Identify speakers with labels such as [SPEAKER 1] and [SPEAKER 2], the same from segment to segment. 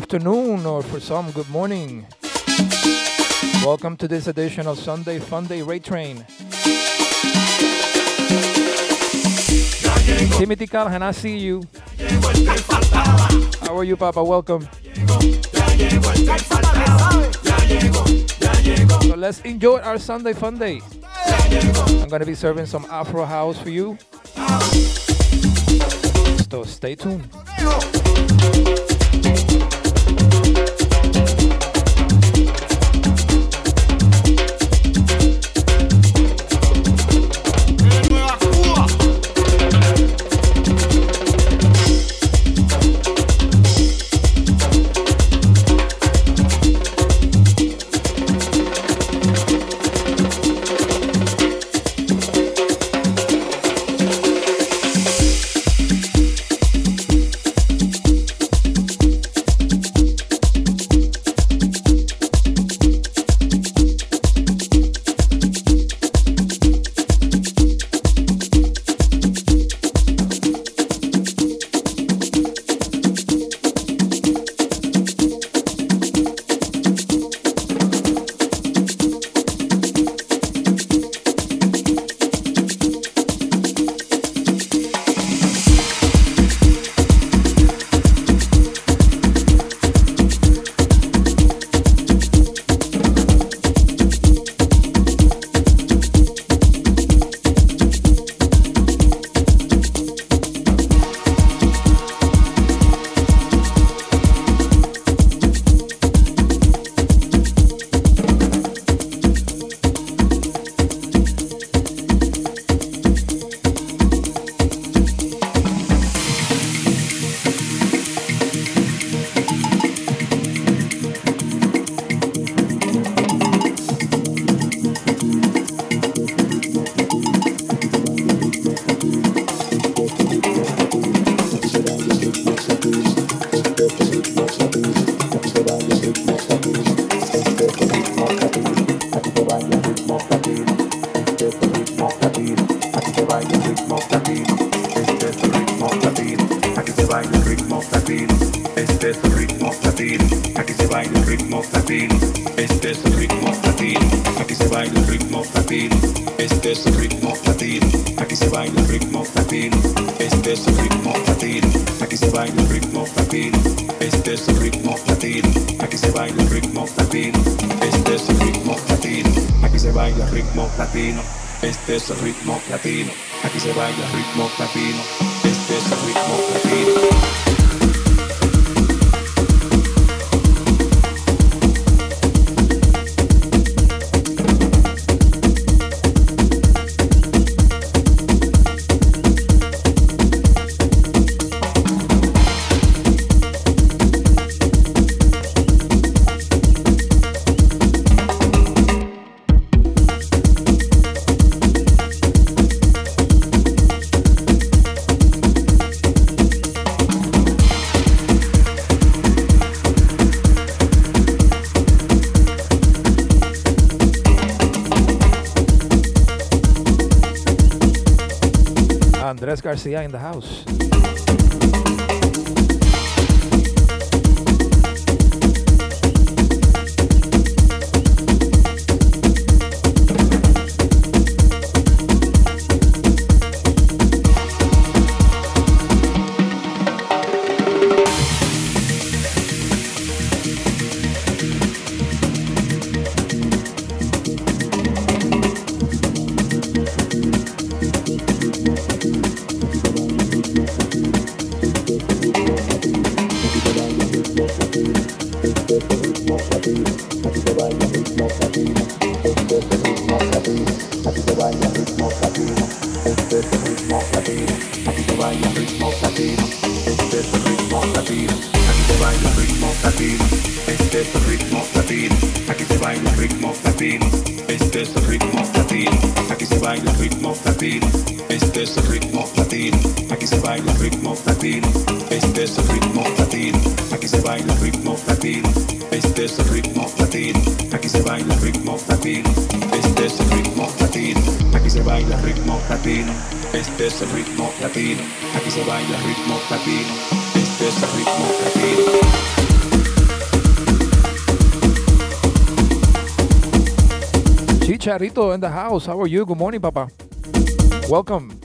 [SPEAKER 1] afternoon, or for some, good morning. Welcome to this edition of Sunday Funday Raid Train. Timothy Callahan, I see you. How are you, Papa? Welcome. So let's enjoy our Sunday Funday. I'm going to be serving some Afro House for you. So stay tuned. ritmo latino, aquí se baila ritmo latino.
[SPEAKER 2] Garcia in the house. Pablito in the house. How are you? Good morning, Papa. Welcome.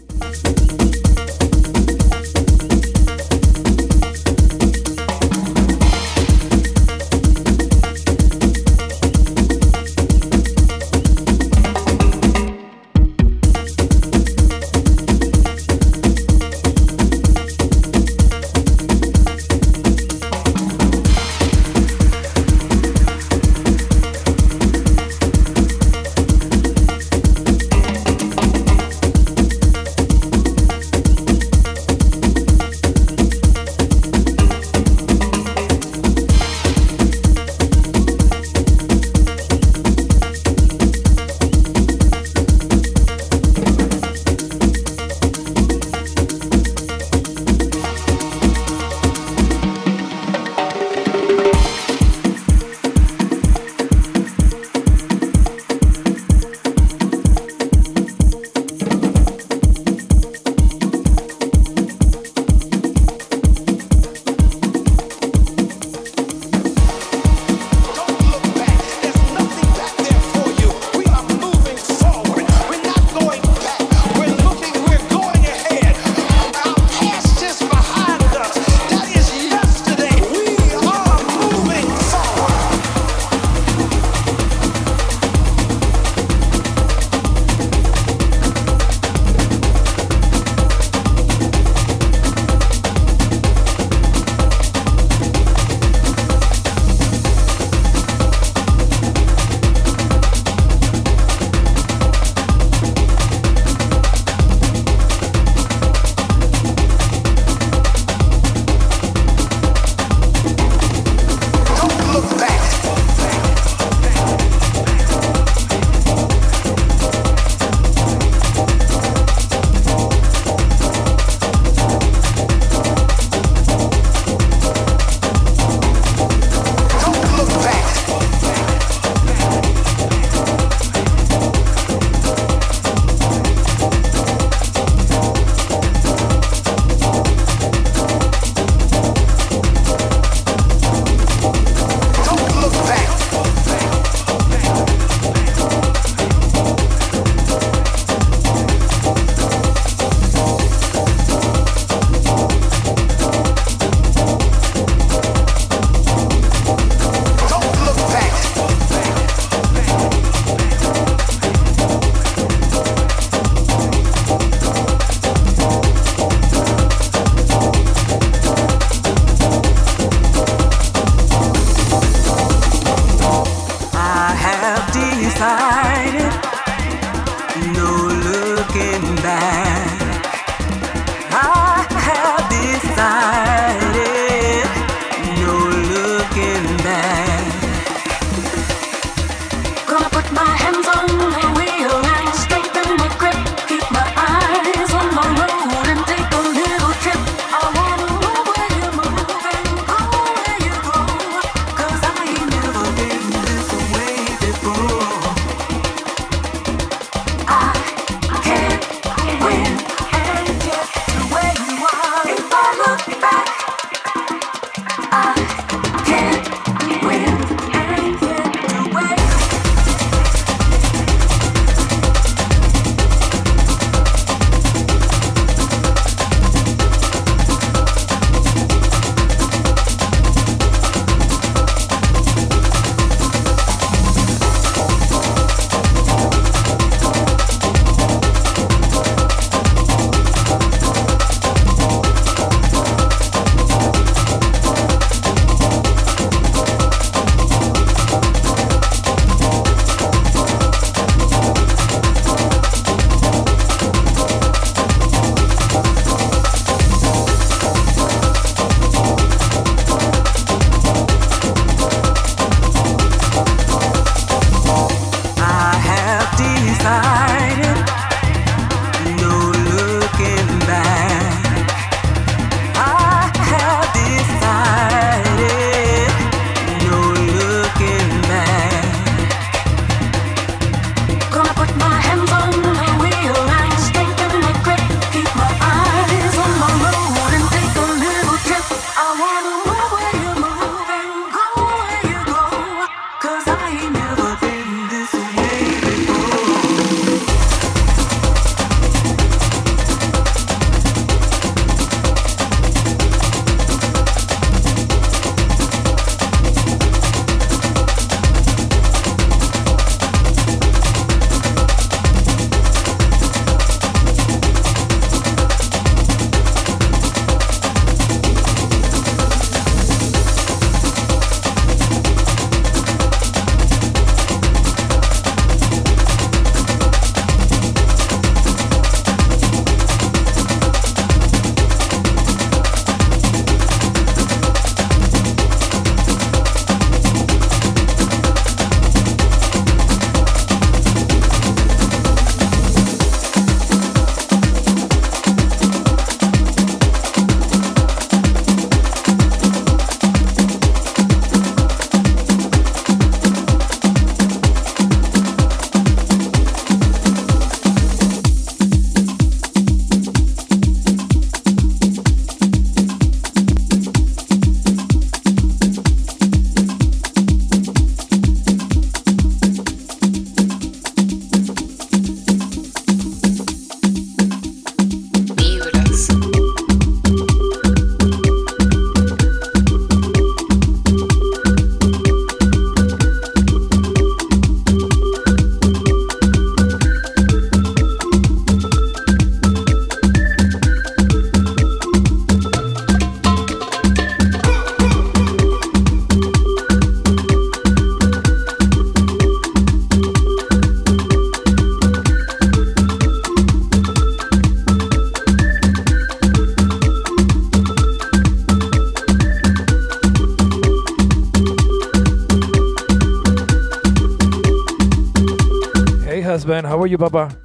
[SPEAKER 3] Baba?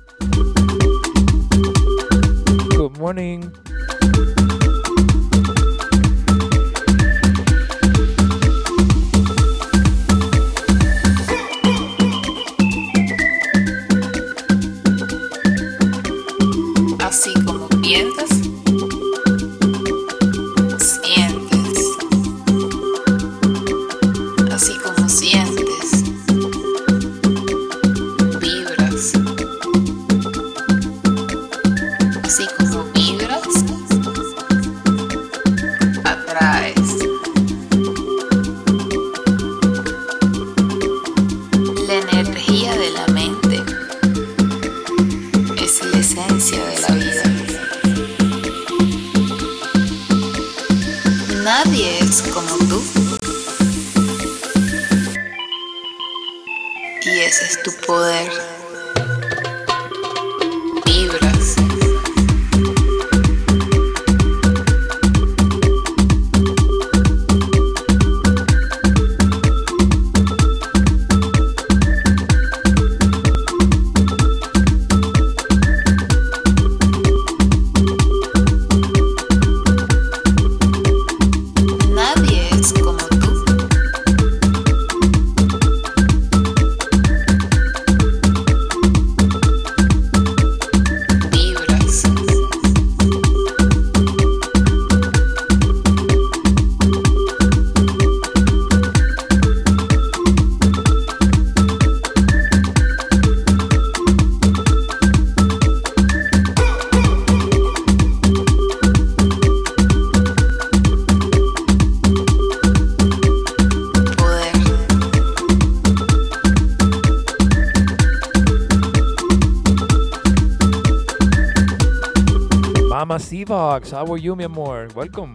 [SPEAKER 3] How are you, mi amor? Welcome.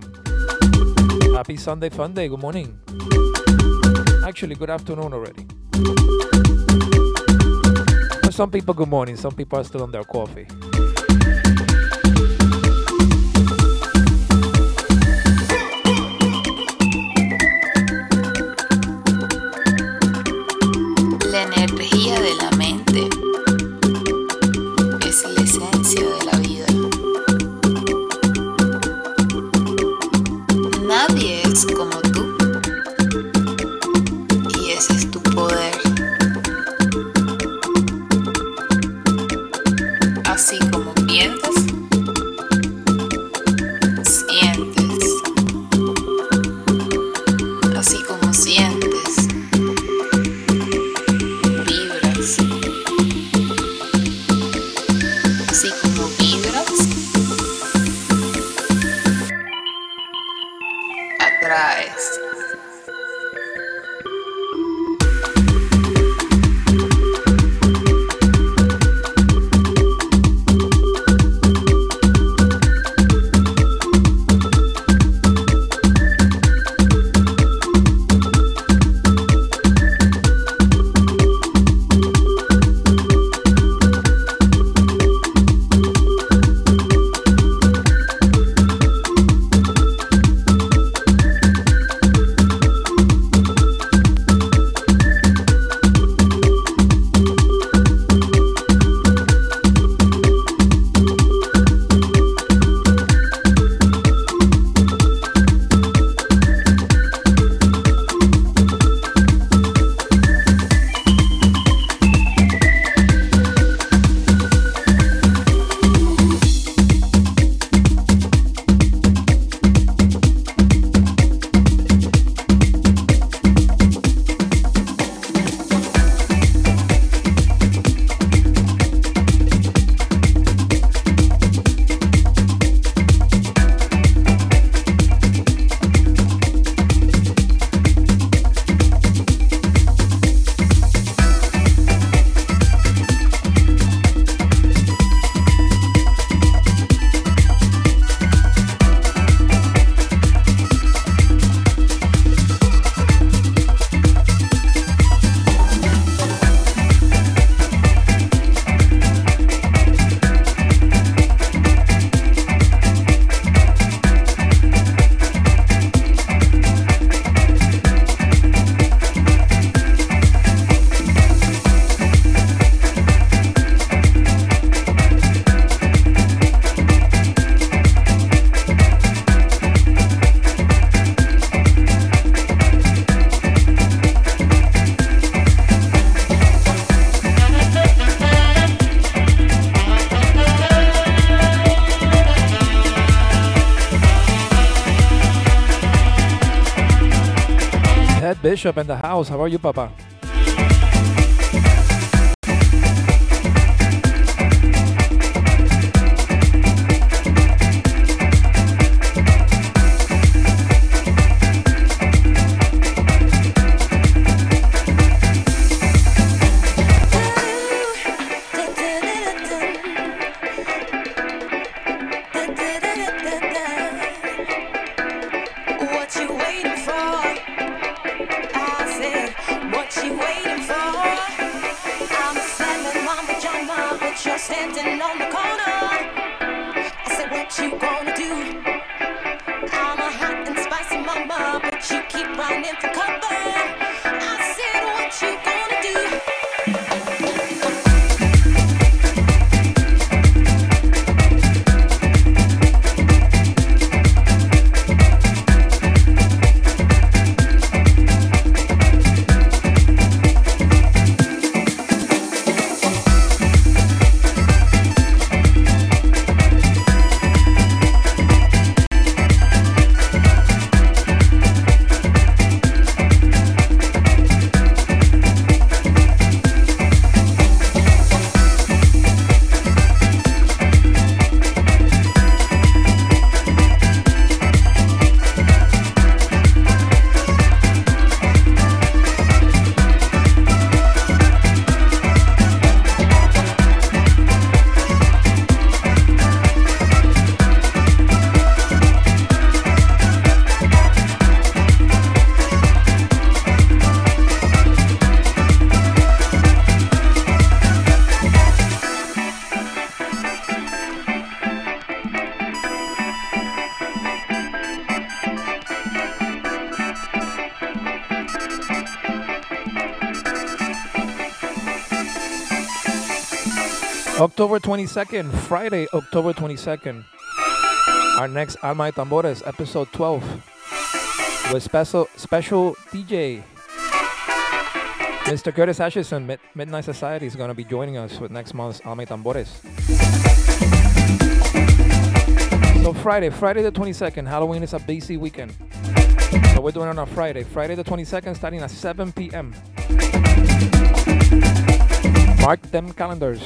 [SPEAKER 3] Happy Sunday Fun Day. Good morning. Actually, good afternoon already. For some people, good morning. Some people are still on their coffee. Bishop in the house. How are you, Papa?
[SPEAKER 1] October 22nd, Friday, October 22nd. Our next Alma y Tambores, episode 12, with special special DJ Mr. Curtis Atchison, Mid- Midnight Society, is going to be joining us with next month's Alma y Tambores. So Friday, Friday the 22nd, Halloween is a busy weekend. So we're doing it on a Friday, Friday the 22nd, starting at 7 p.m. Mark them calendars.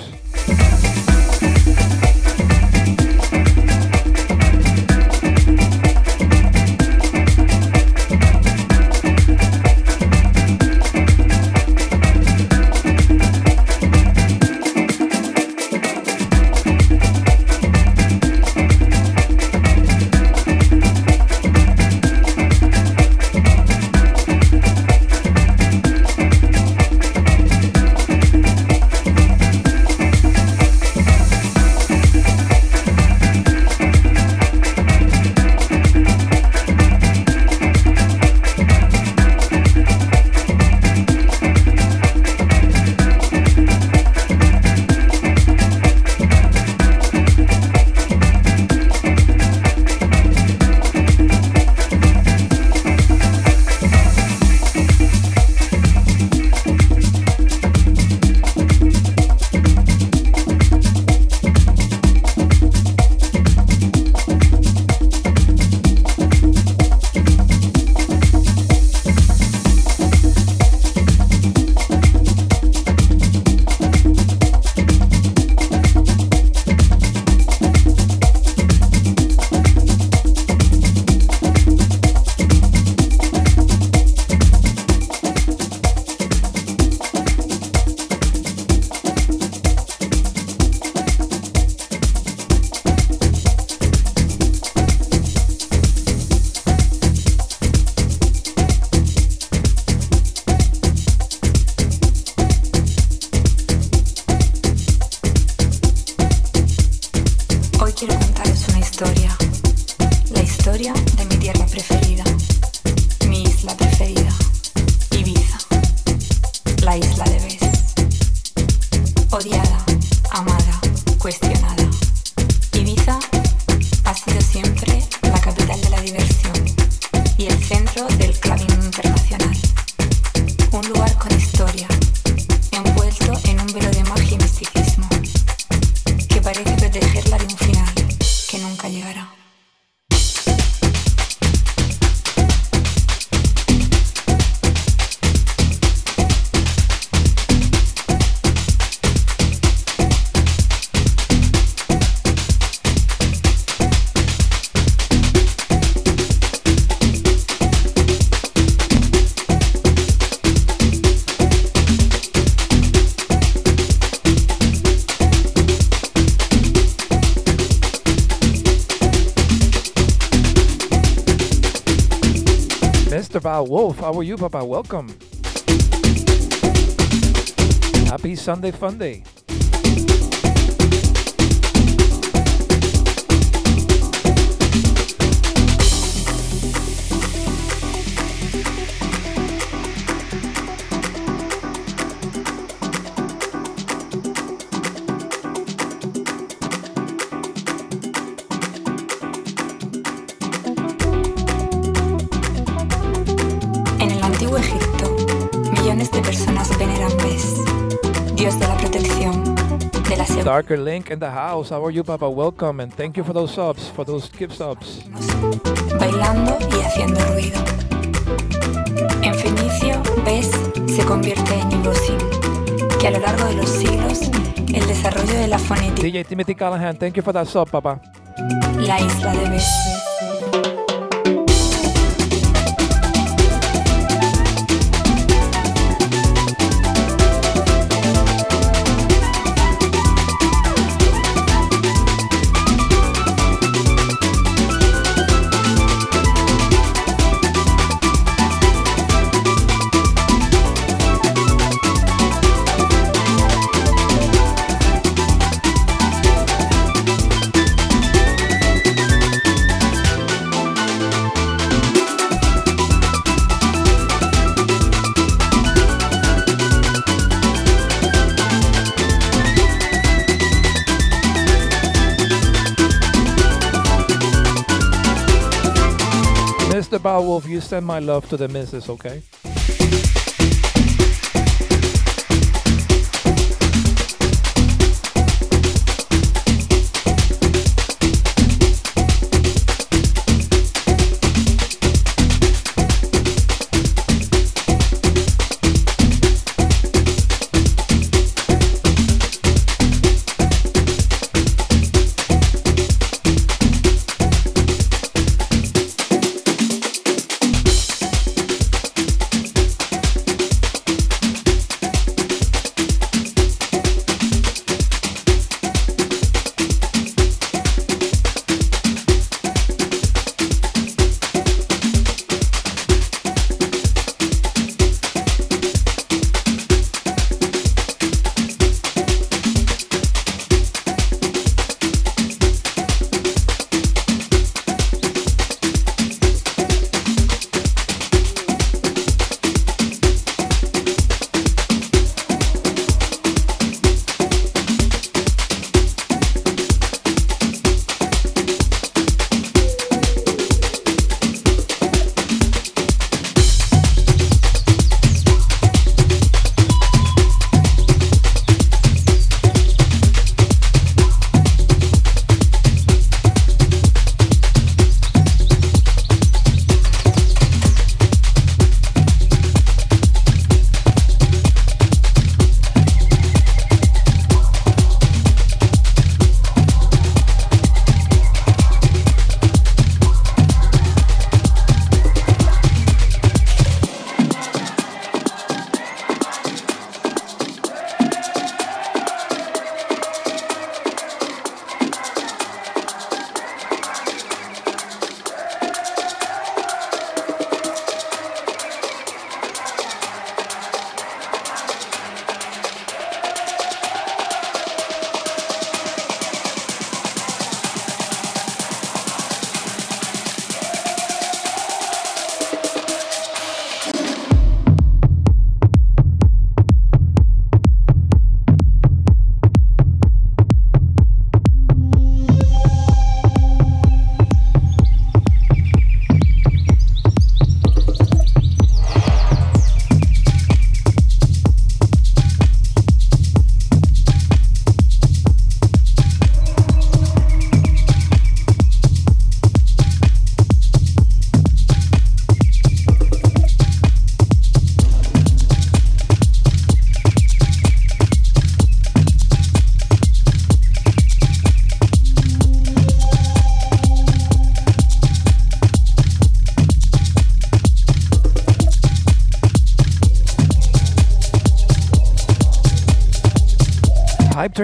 [SPEAKER 1] Wolf, how are you, Papa? Welcome. Happy Sunday Fun Darker Link in the house. How are you, Papa? Welcome and thank you for those subs, for those gift subs.
[SPEAKER 4] bailando y haciendo ruido. En Fenicio, Bes se convierte en Ibosin, que a lo largo de los siglos, el desarrollo de la fonética,
[SPEAKER 1] DJ Timothy Callahan, thank you for that sub, Papa.
[SPEAKER 4] la isla de Bes.
[SPEAKER 1] Wolf, you send my love to the missus, okay?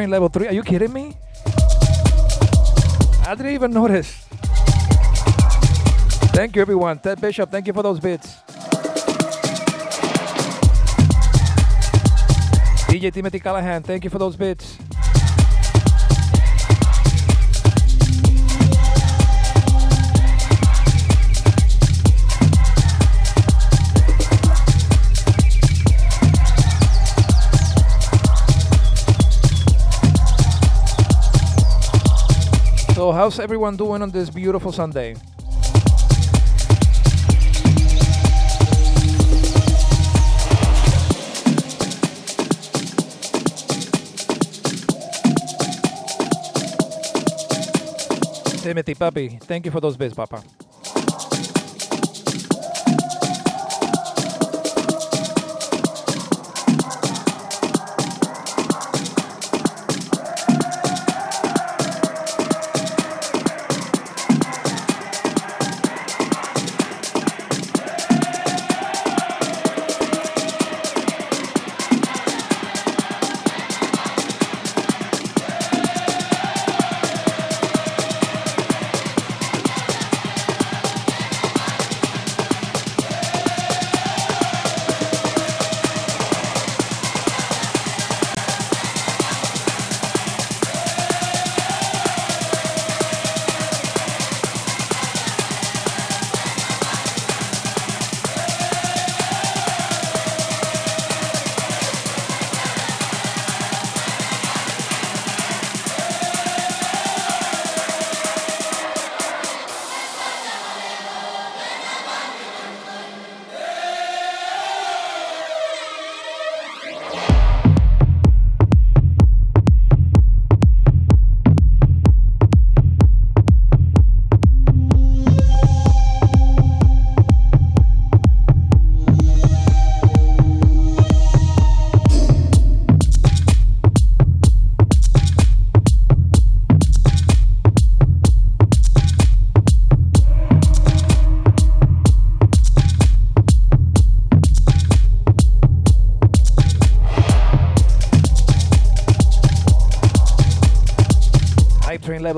[SPEAKER 1] Level three. Are you kidding me? I didn't even notice. Thank you, everyone. Ted Bishop, thank you for those bits. DJ Timothy Callahan, thank you for those bits. How's everyone doing on this beautiful Sunday? Timothy Papi, thank you for those bits, Papa.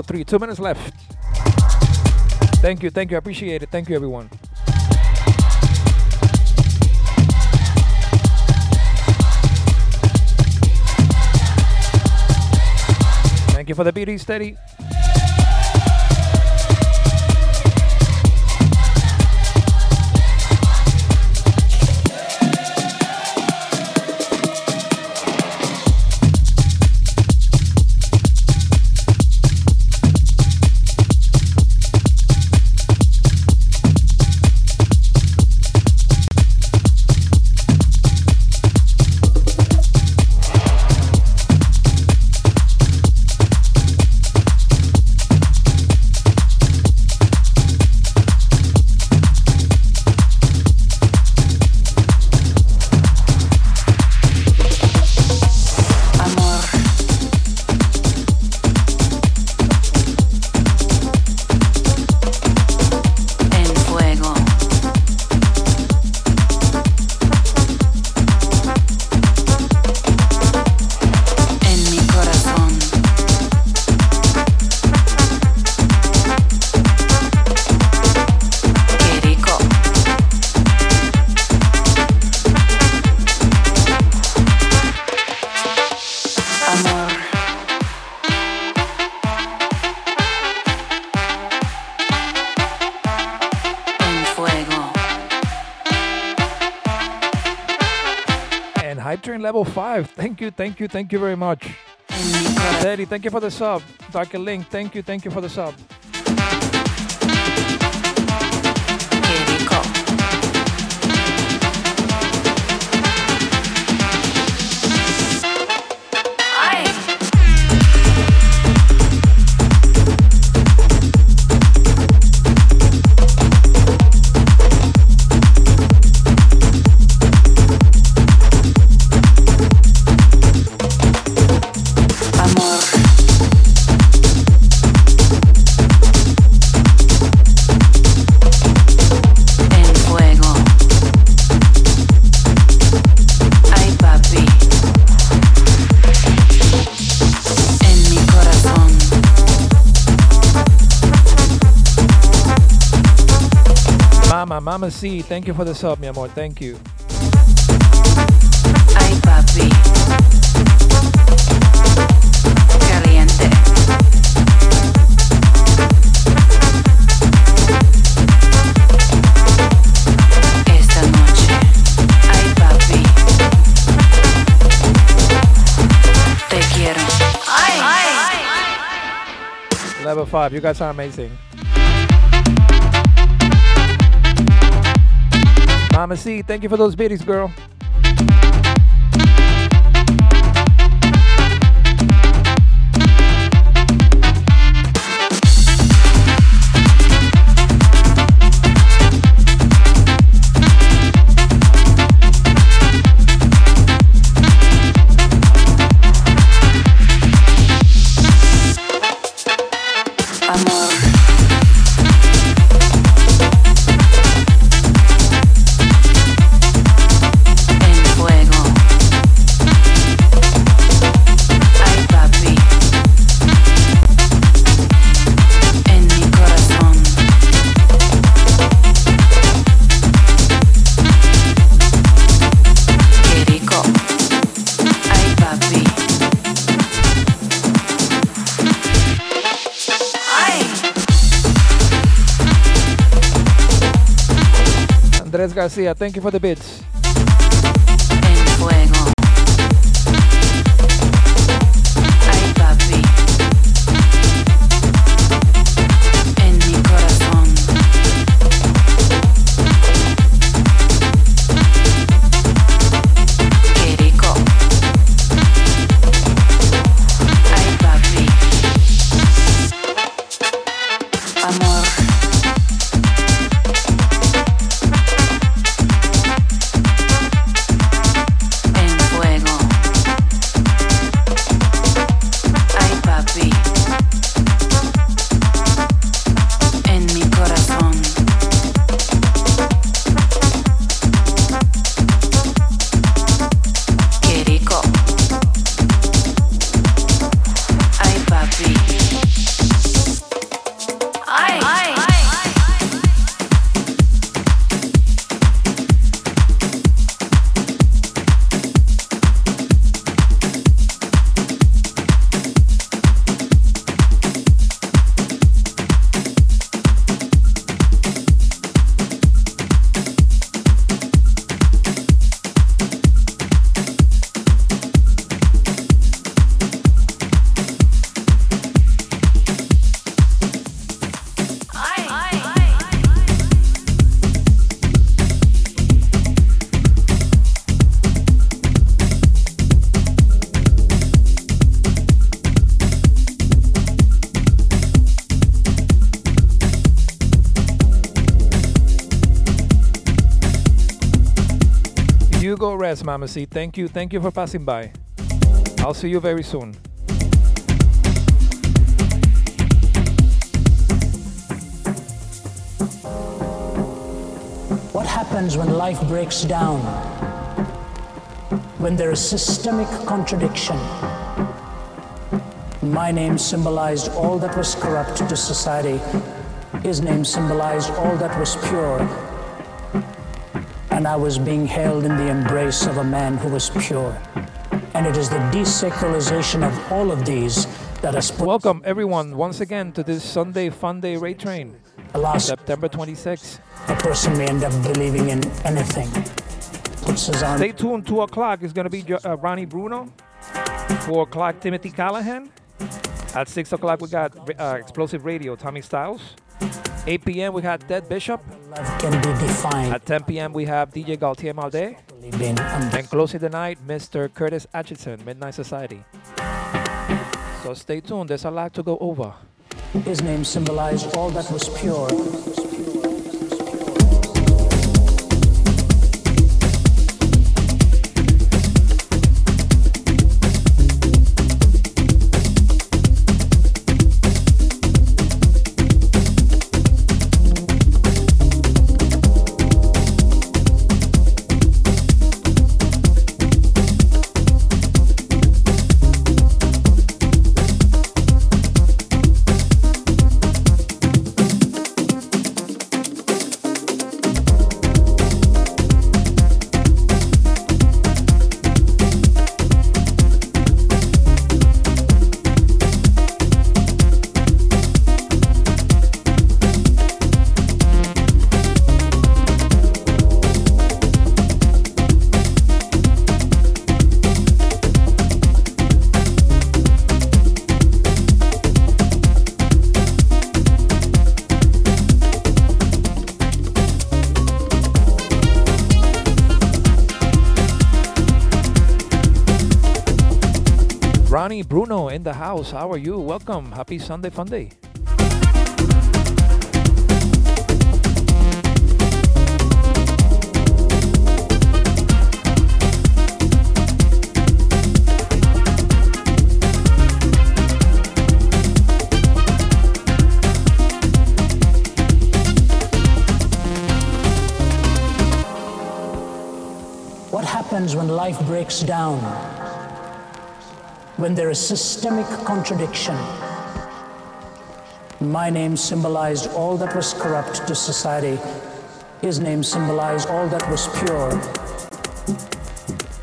[SPEAKER 1] Three. Two minutes left. Thank you, thank you. I appreciate it. Thank you, everyone. Thank you for the BD steady. Thank you, thank you, thank you very much. Daddy, thank you for the sub. Darker Link, thank you, thank you for the sub. Mama C, thank you for the sub, mi amor. Thank you.
[SPEAKER 5] Ay, papi. Caliente. Esta noche. Ay, papi. Te quiero. Ay, ay.
[SPEAKER 1] Level 5, you guys are amazing. Mama C, thank you for those biddies, girl. Garcia, thank you for the bits. Go rest, Mama C. Thank you. Thank you for passing by. I'll see you very soon.
[SPEAKER 6] What happens when life breaks down? When there is systemic contradiction? My name symbolized all that was corrupt to society. His name symbolized all that was pure. And I was being held in the embrace of a man who was pure. And it is the desacralization of all of these that has put
[SPEAKER 1] Welcome, everyone, once again to this Sunday Fun Day Raid Train,
[SPEAKER 6] Alas,
[SPEAKER 1] September 26th.
[SPEAKER 6] a person may end up believing in anything. Puts his arm
[SPEAKER 1] Stay tuned. 2 o'clock is going to be uh, Ronnie Bruno. 4 o'clock, Timothy Callahan. At 6 o'clock, we got uh, Explosive Radio, Tommy Styles. 8 p.m., we got Ted Bishop.
[SPEAKER 6] love can be defined.
[SPEAKER 1] At 10 p.m., we have DJ Gaultier Malde. And closing the night, Mr. Curtis Atchison, Midnight Society. So stay tuned. There's a lot to go over.
[SPEAKER 6] His name symbolized all that was pure.
[SPEAKER 1] The house. How are you? Welcome. Happy Sunday Fun Day.
[SPEAKER 6] What happens when life breaks down? When there is systemic contradiction? My name symbolized all that was corrupt to society. His name symbolized all that was pure.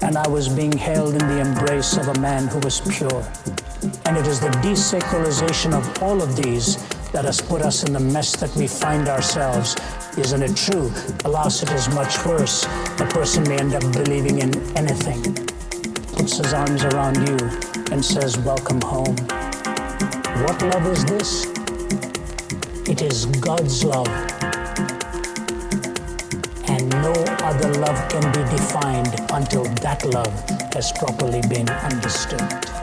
[SPEAKER 6] And I was being held in the embrace of a man who was pure. And it is the desacralization of all of these that has put us in the mess that we find ourselves. Isn't it true? Alas, it is much worse. A person may end up believing in anything, puts his arms around you, and says, Welcome home. What love is this? It is God's love. And no other love can be defined until that love has properly been understood.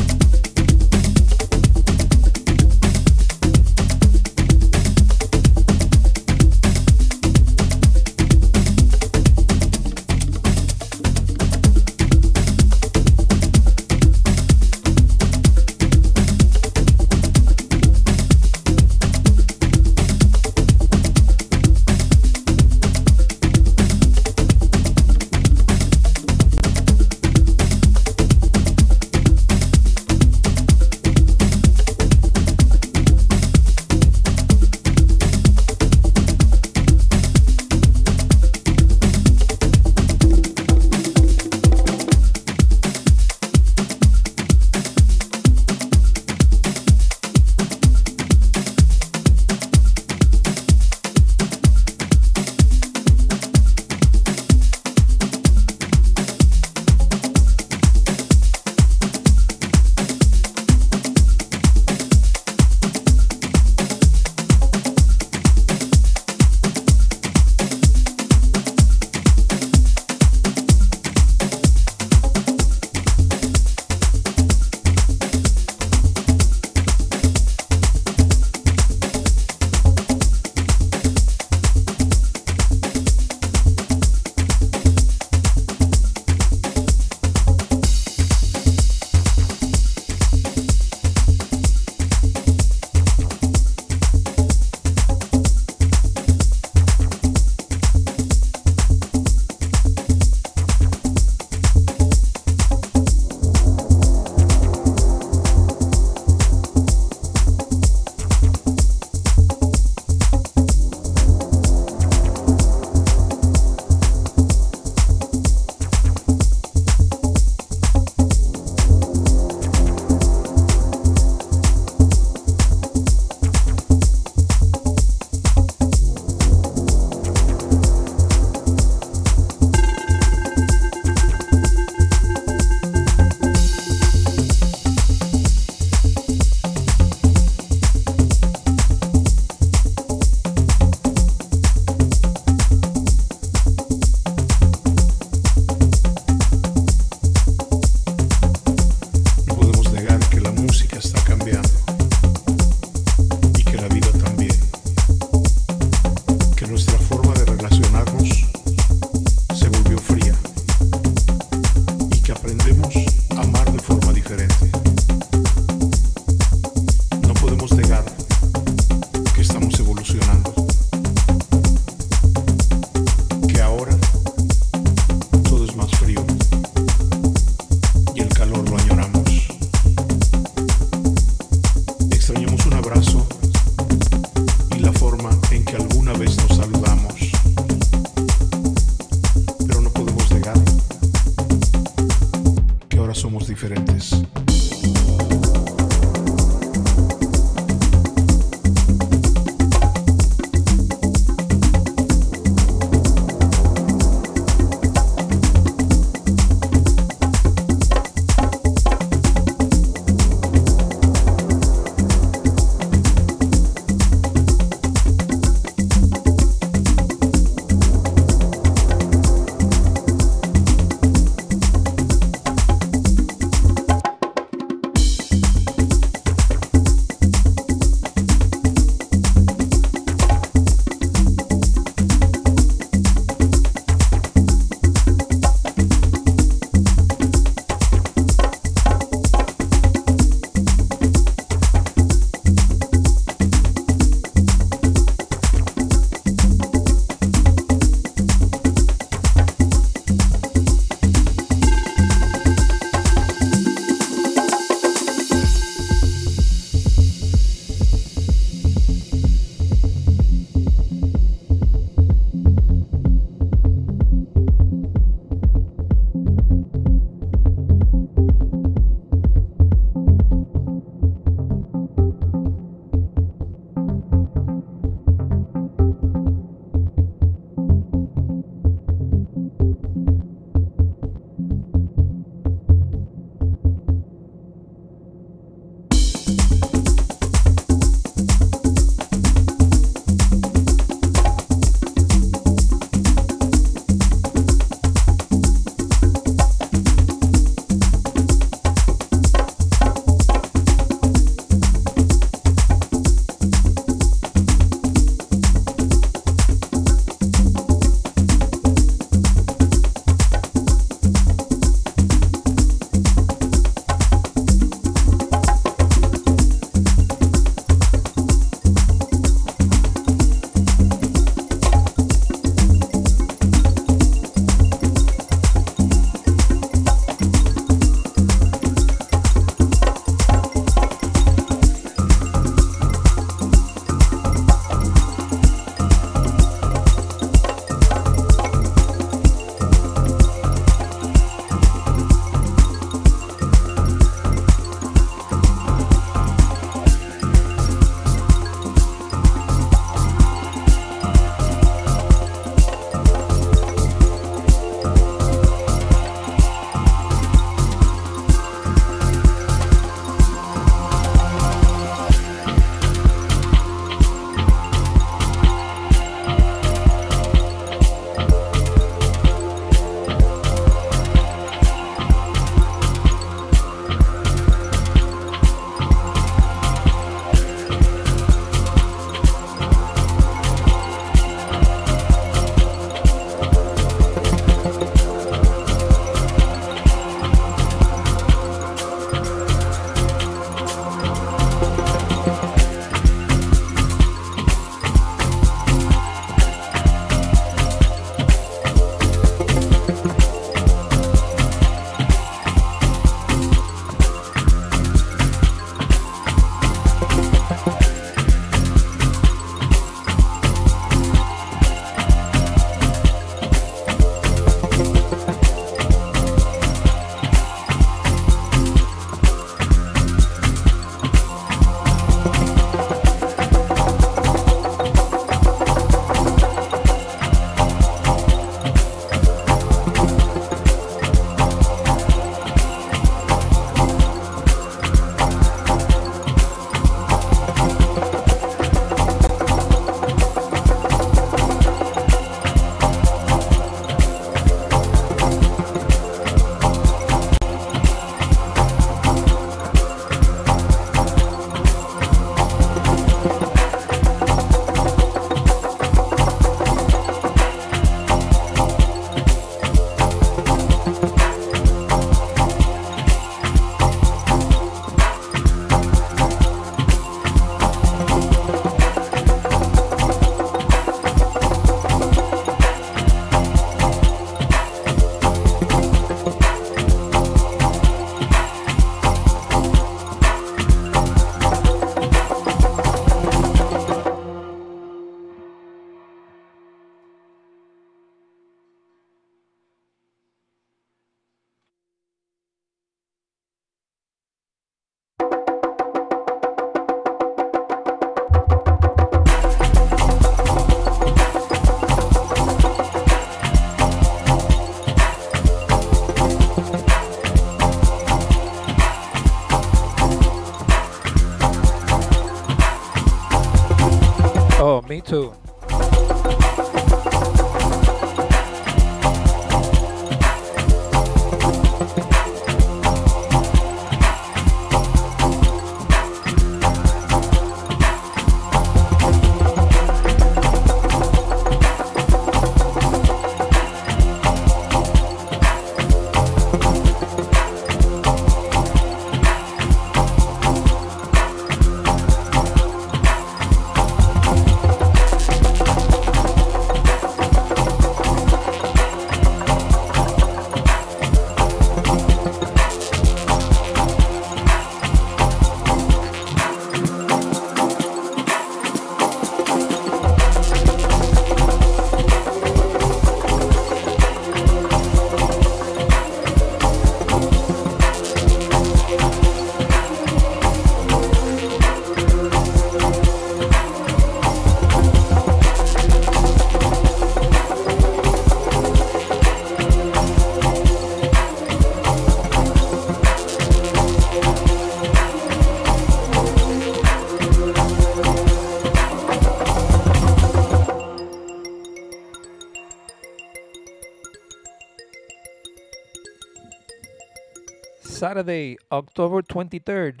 [SPEAKER 1] Saturday, October 23rd.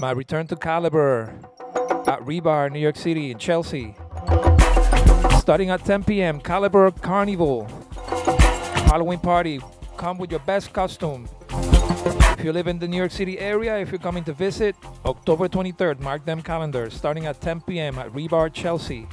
[SPEAKER 1] My return to Caliber at Rebar, New York City, in Chelsea. Starting at 10 p.m., Caliber Carnival. Halloween party. Come with your best costume. If you live in the New York City area, if you're coming to visit, October 23rd, mark them calendars. Starting at 10 p.m. at Rebar, Chelsea.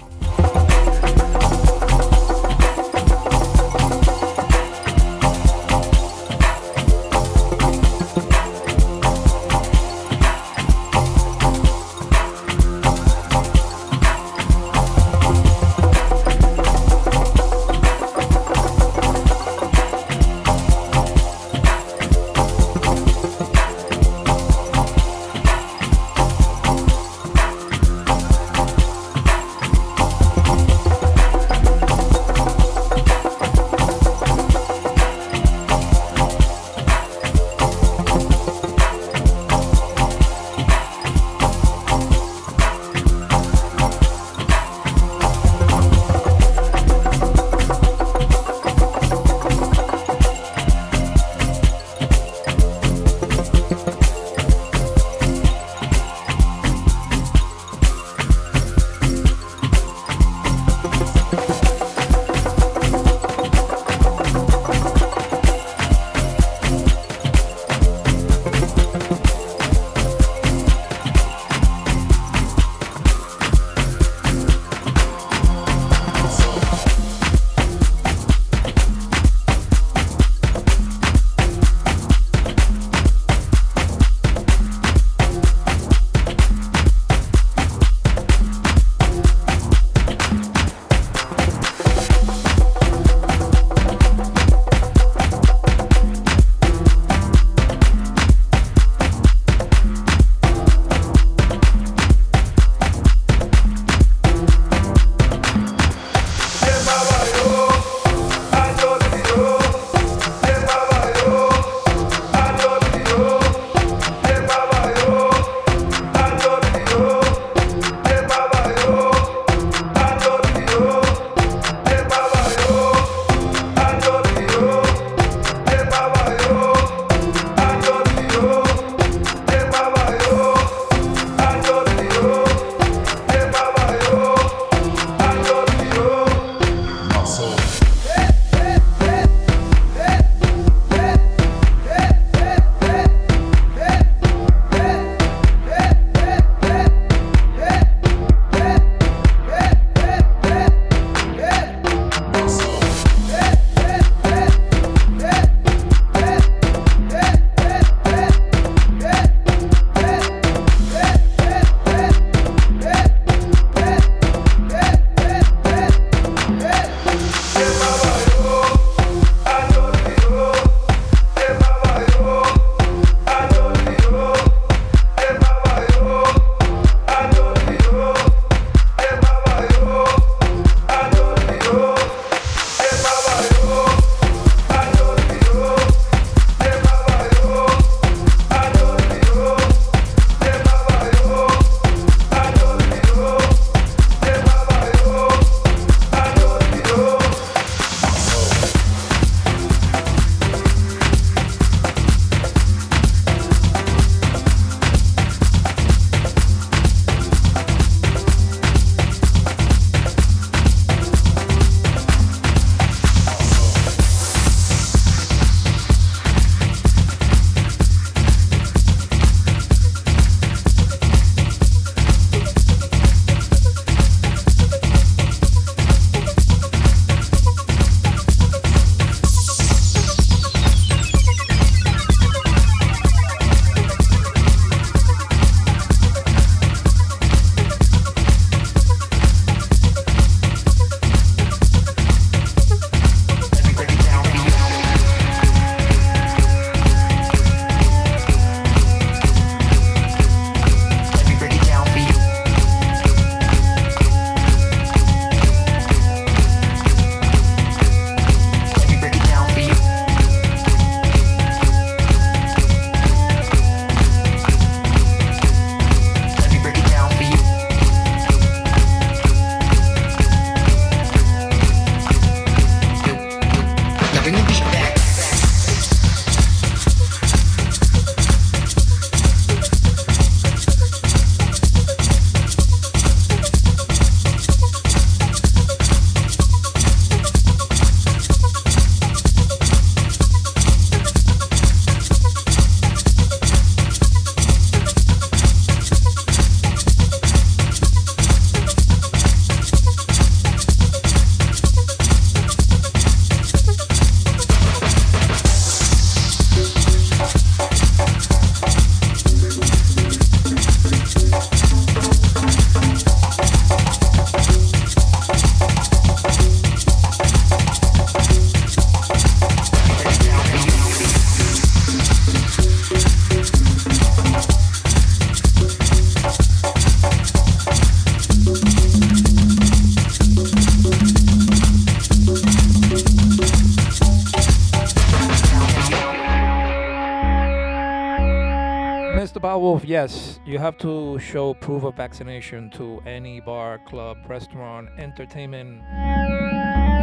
[SPEAKER 1] Have to show proof of vaccination to any bar, club, restaurant, entertainment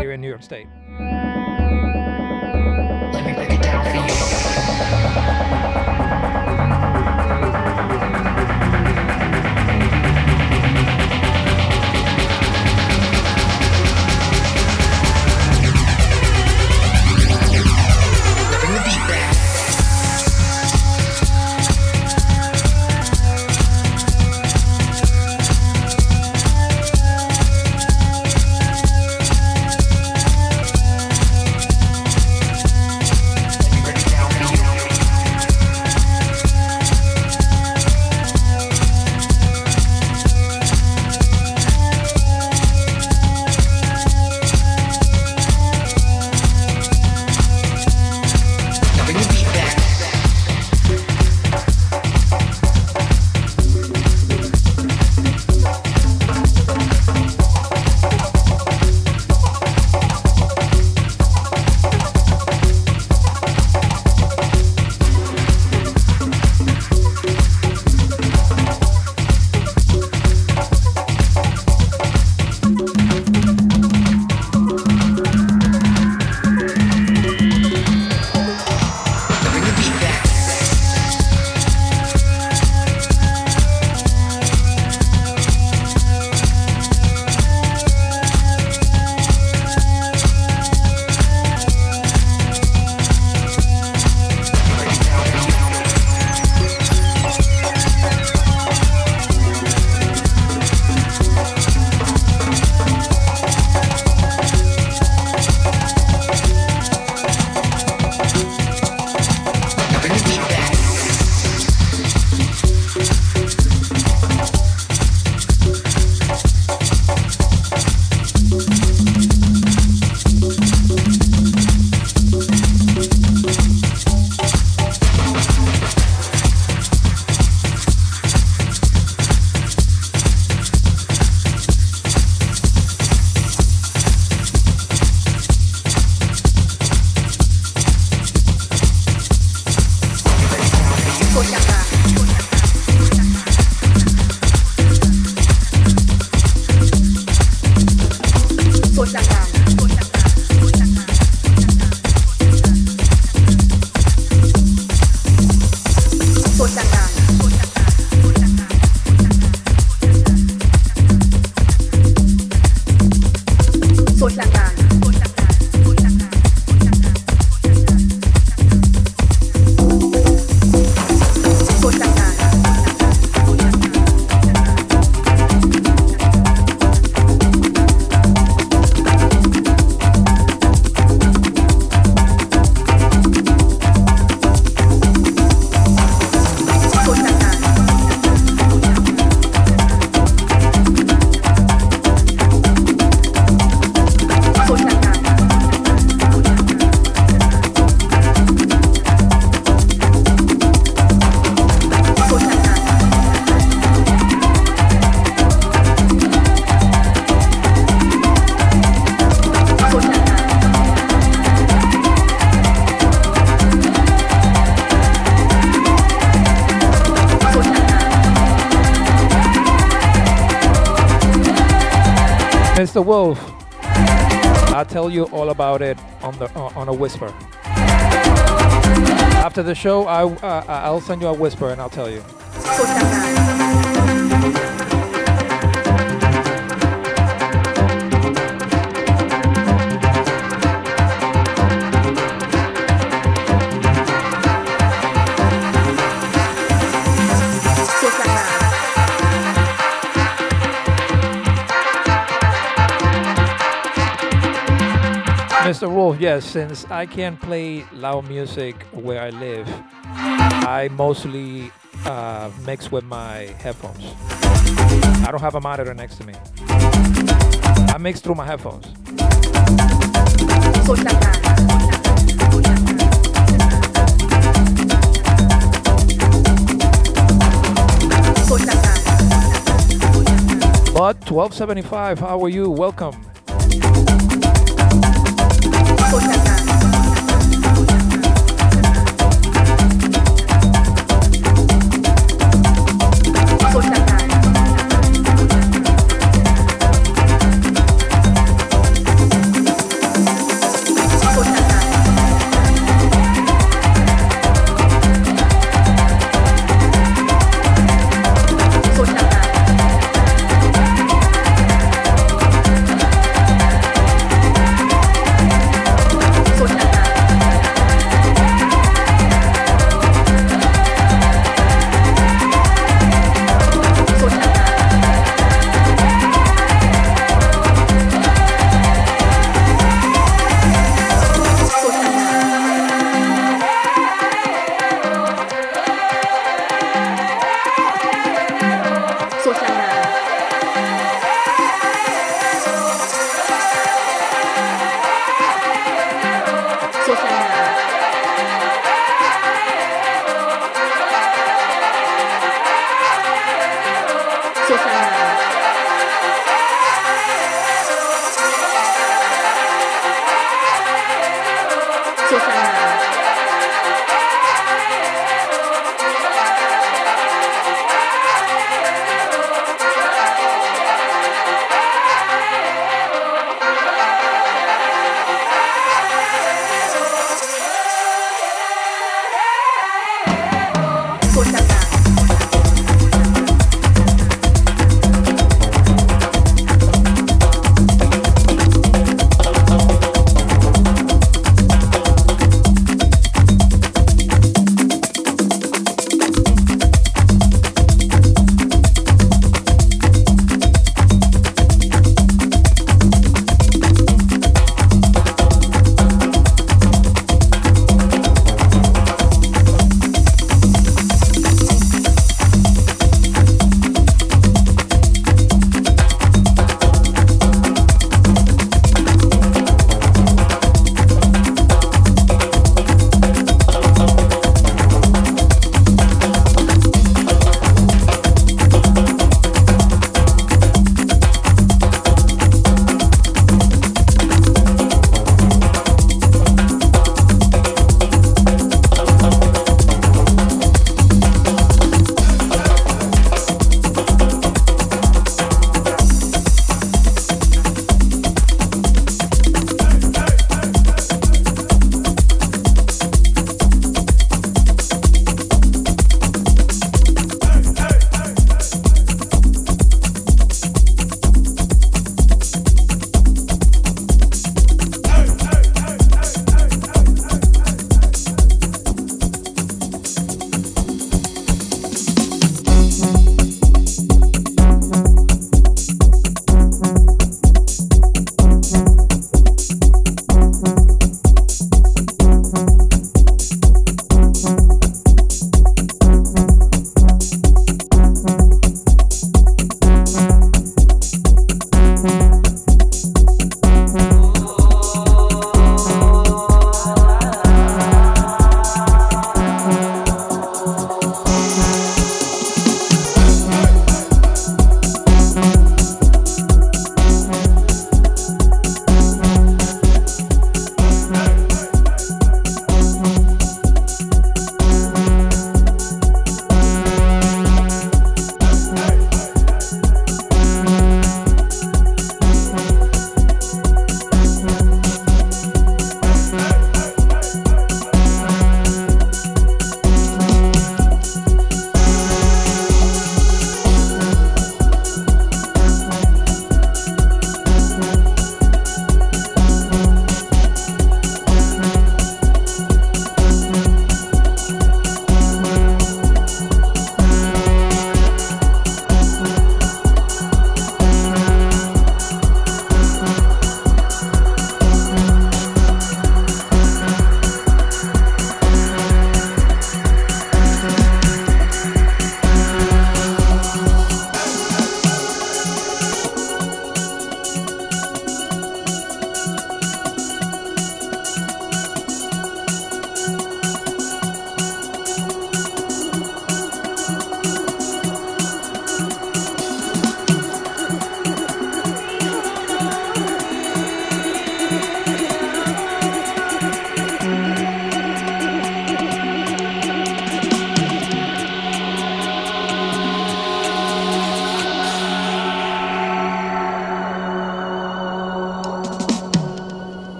[SPEAKER 1] here in New York State.
[SPEAKER 7] Let me break it down for you.
[SPEAKER 1] Wolf, I'll tell you all about it on the uh, on a whisper. After the show, I uh, I'll send you a whisper and I'll tell you. Mr. Wolf, yes, since I can't play loud music where I live, I mostly uh, mix with my headphones. I don't have a monitor next to me. I mix through my headphones. But 1275, how are you? Welcome. Put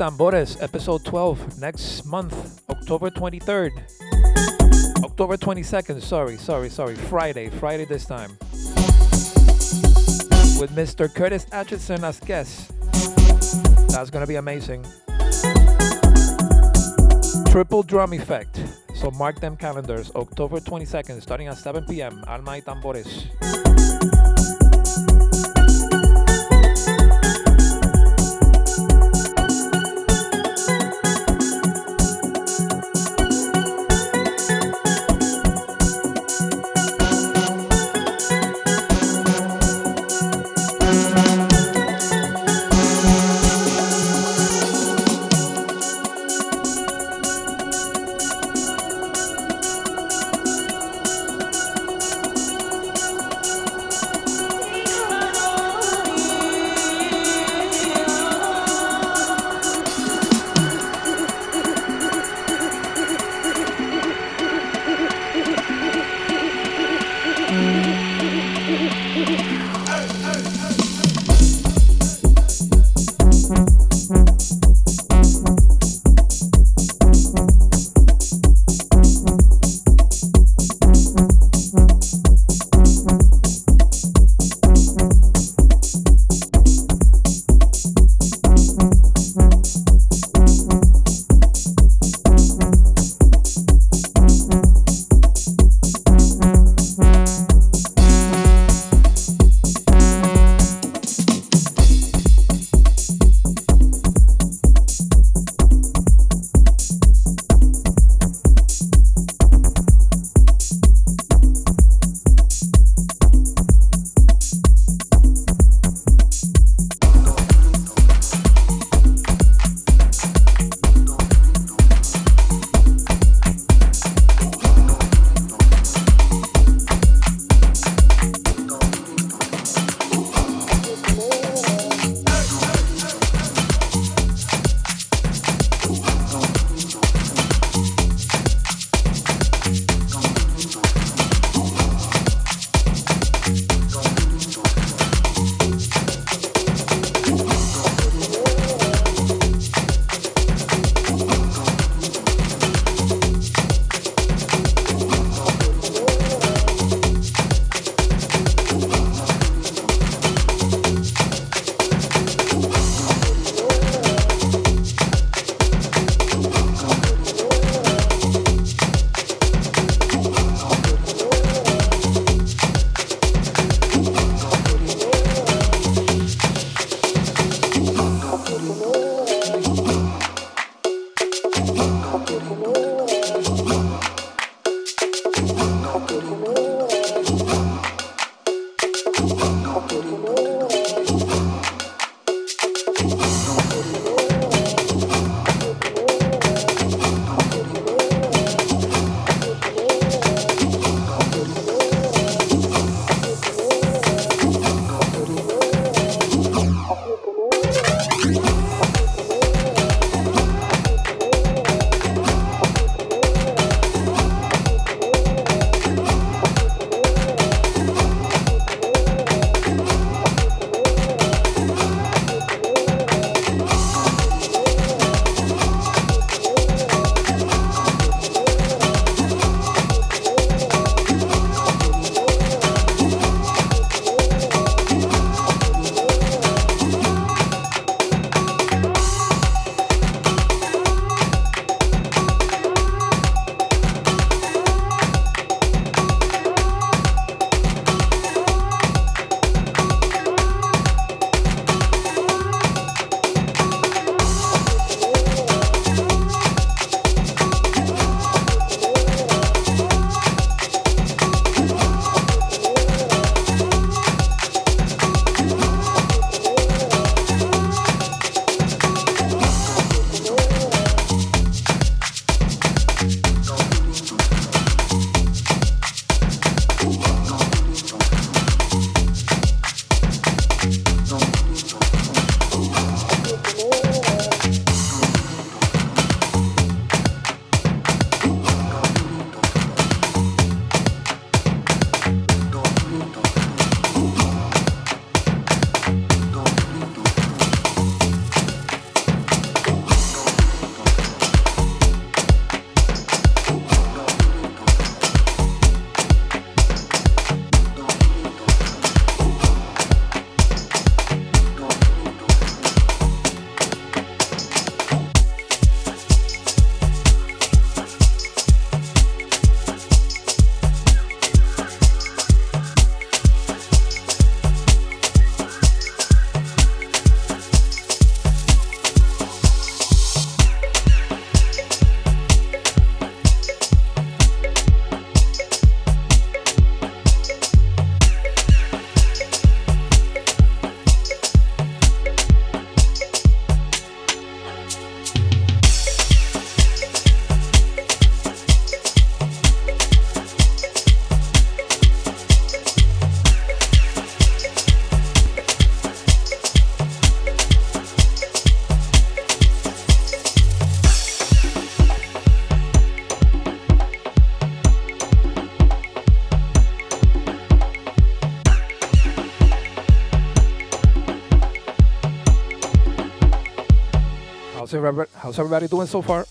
[SPEAKER 1] Tambores, episode 12, next month, October 23rd. October 22nd, sorry, sorry, sorry. Friday, Friday this time. With Mr. Curtis Atchison as guest. That's gonna be amazing. Triple drum effect. So mark them calendars. October 22nd, starting at 7 p.m. Alma y Tambores. How's everybody, how's everybody doing so far?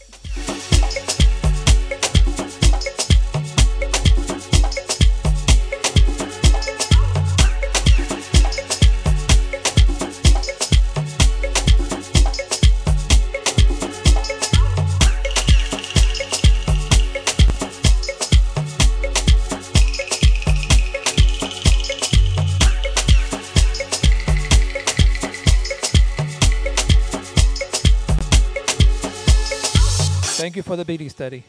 [SPEAKER 1] For the beating study.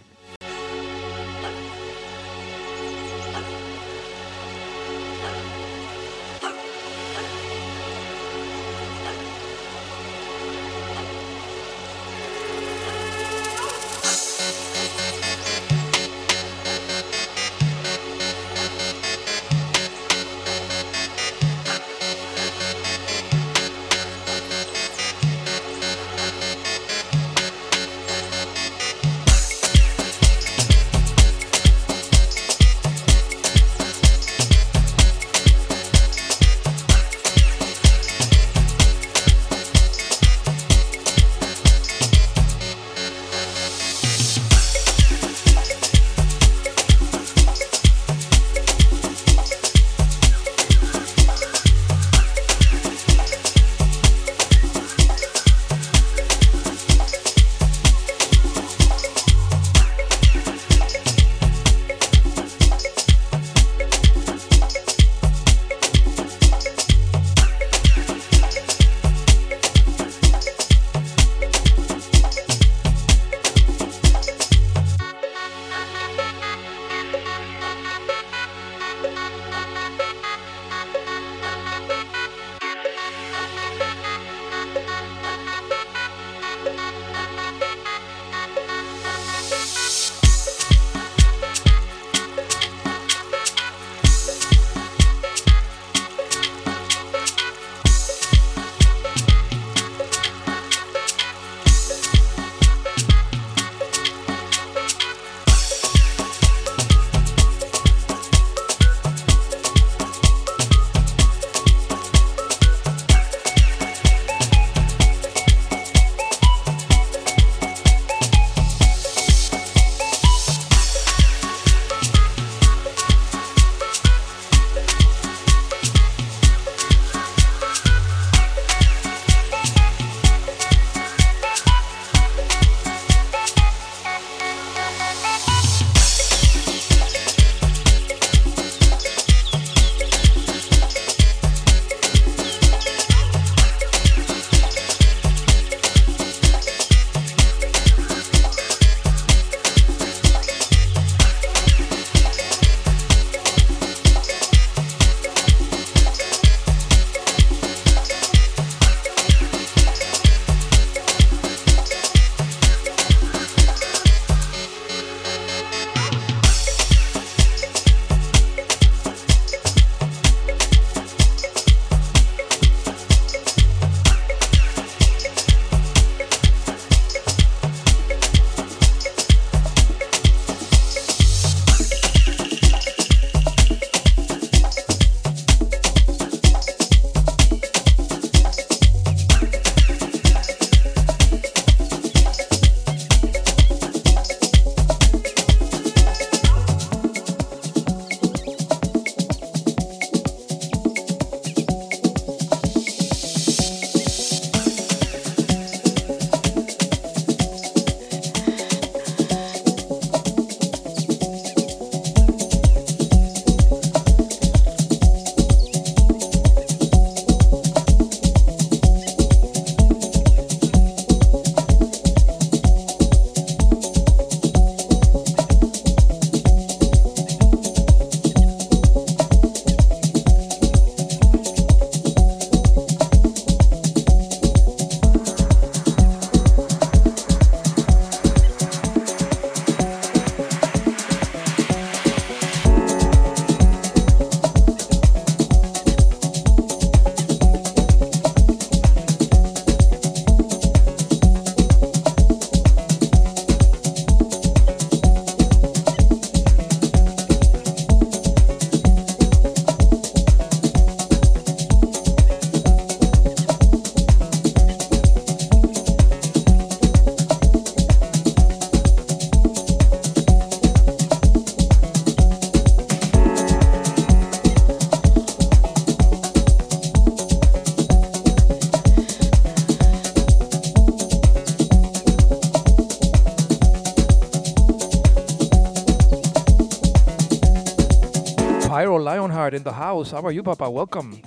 [SPEAKER 1] In the house. How are you, Papa? Welcome.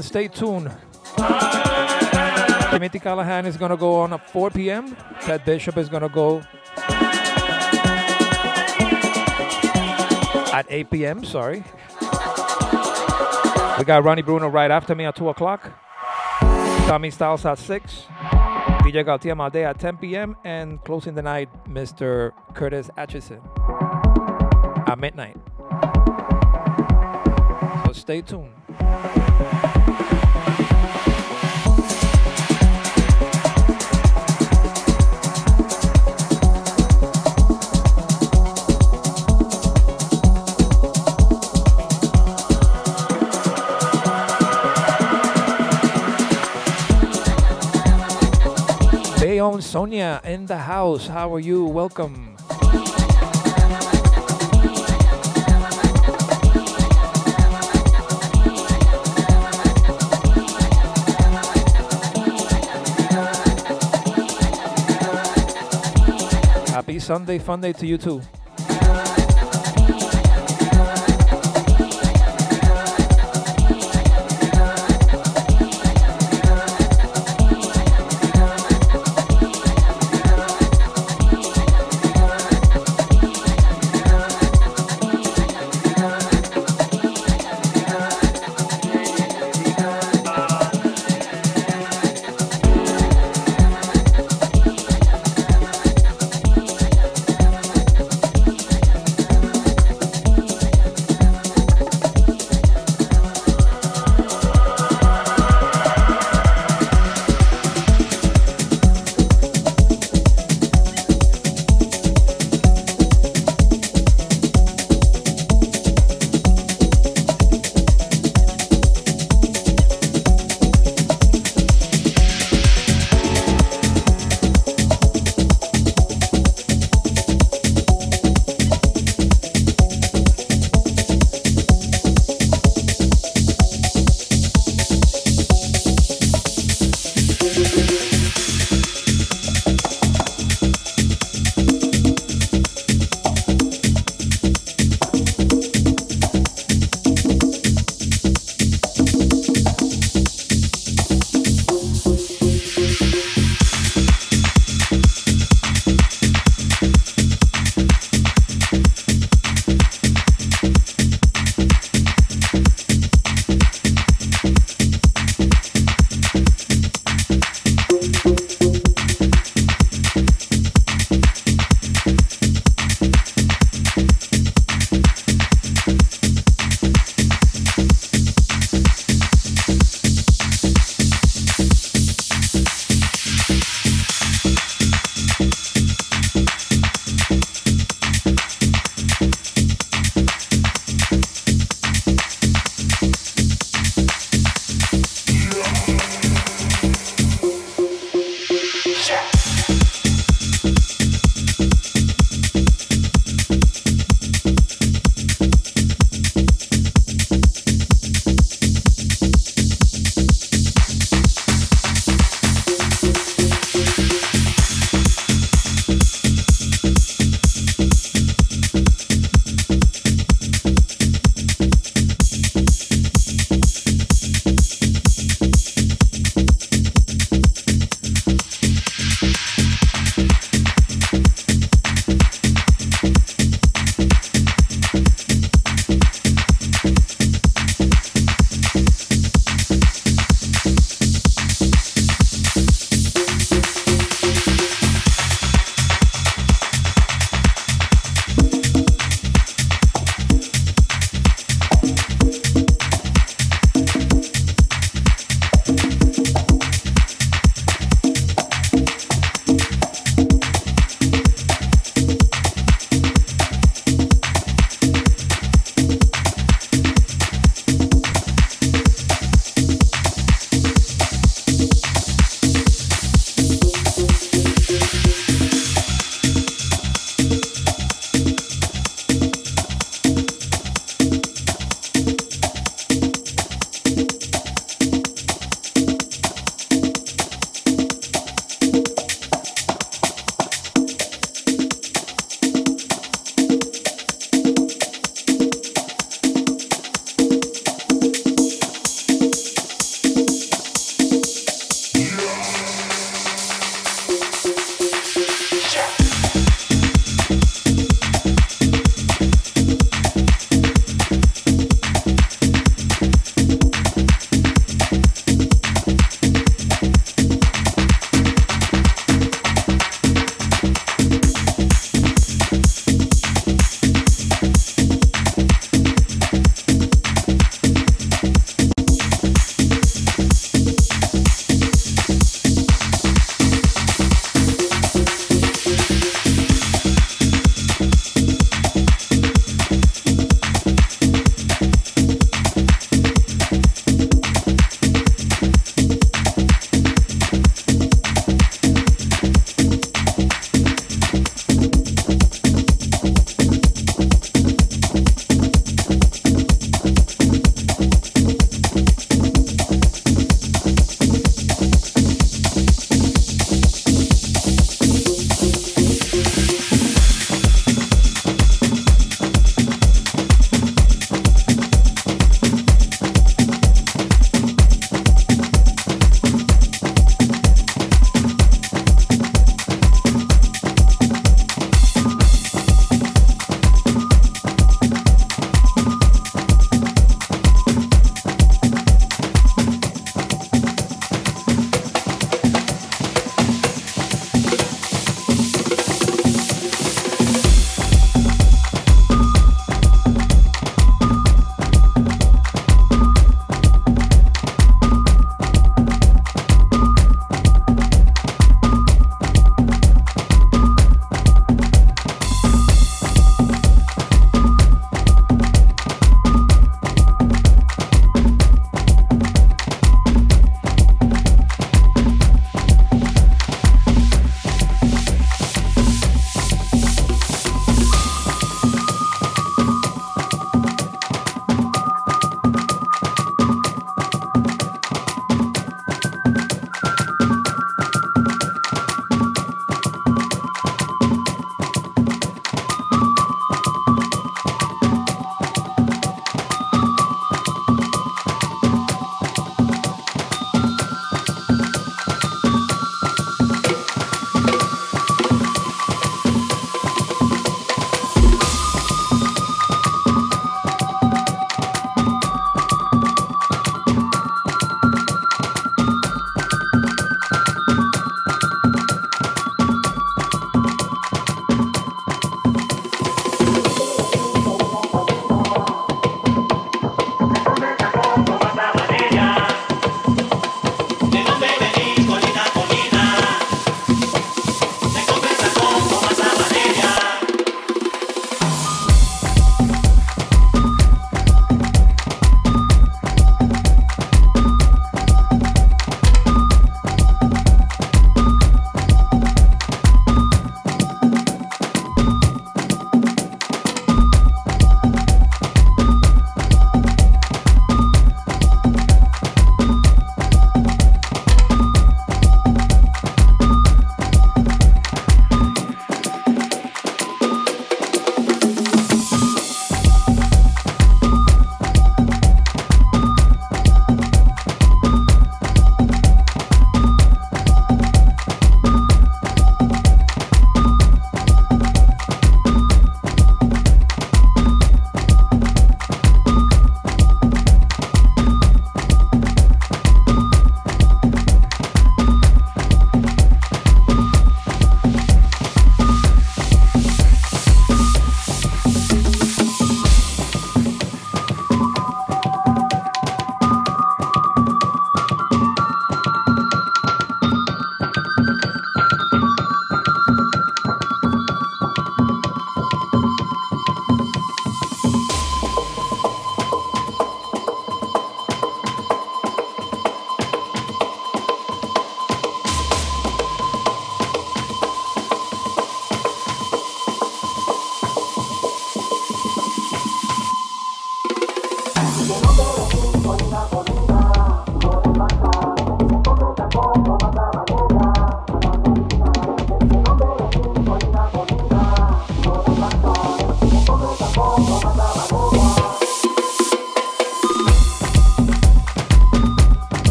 [SPEAKER 1] Everyone, stay tuned. Timothy Callahan is going to go on at 4 p.m. Ted Bishop is going to go at 8 p.m. Sorry. We got Ronnie Bruno right after me at 2 o'clock. Tommy Styles at 6. DJ Gautier Malde at 10 p.m. And closing the night, Mr. Curtis Atchison at midnight. So stay tuned. Sonia in the house. How are you? Welcome. Happy Sunday fun day to you too.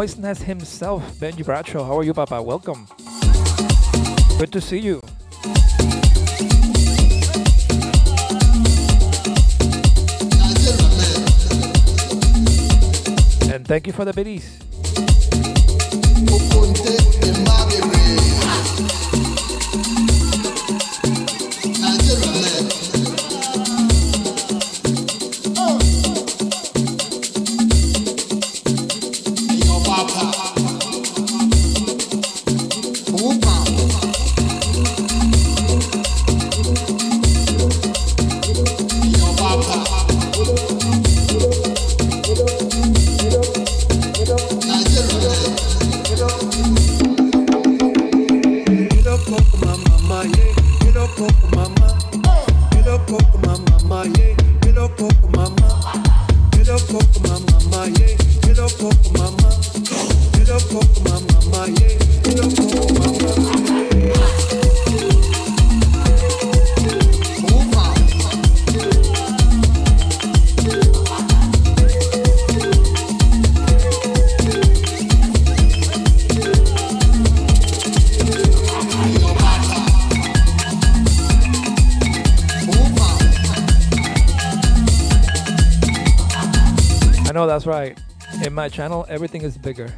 [SPEAKER 8] Moistness himself, Benji Bradshaw. How are you, Papa? Welcome. Good to see you. And thank you for the biddies. Channel, everything is bigger.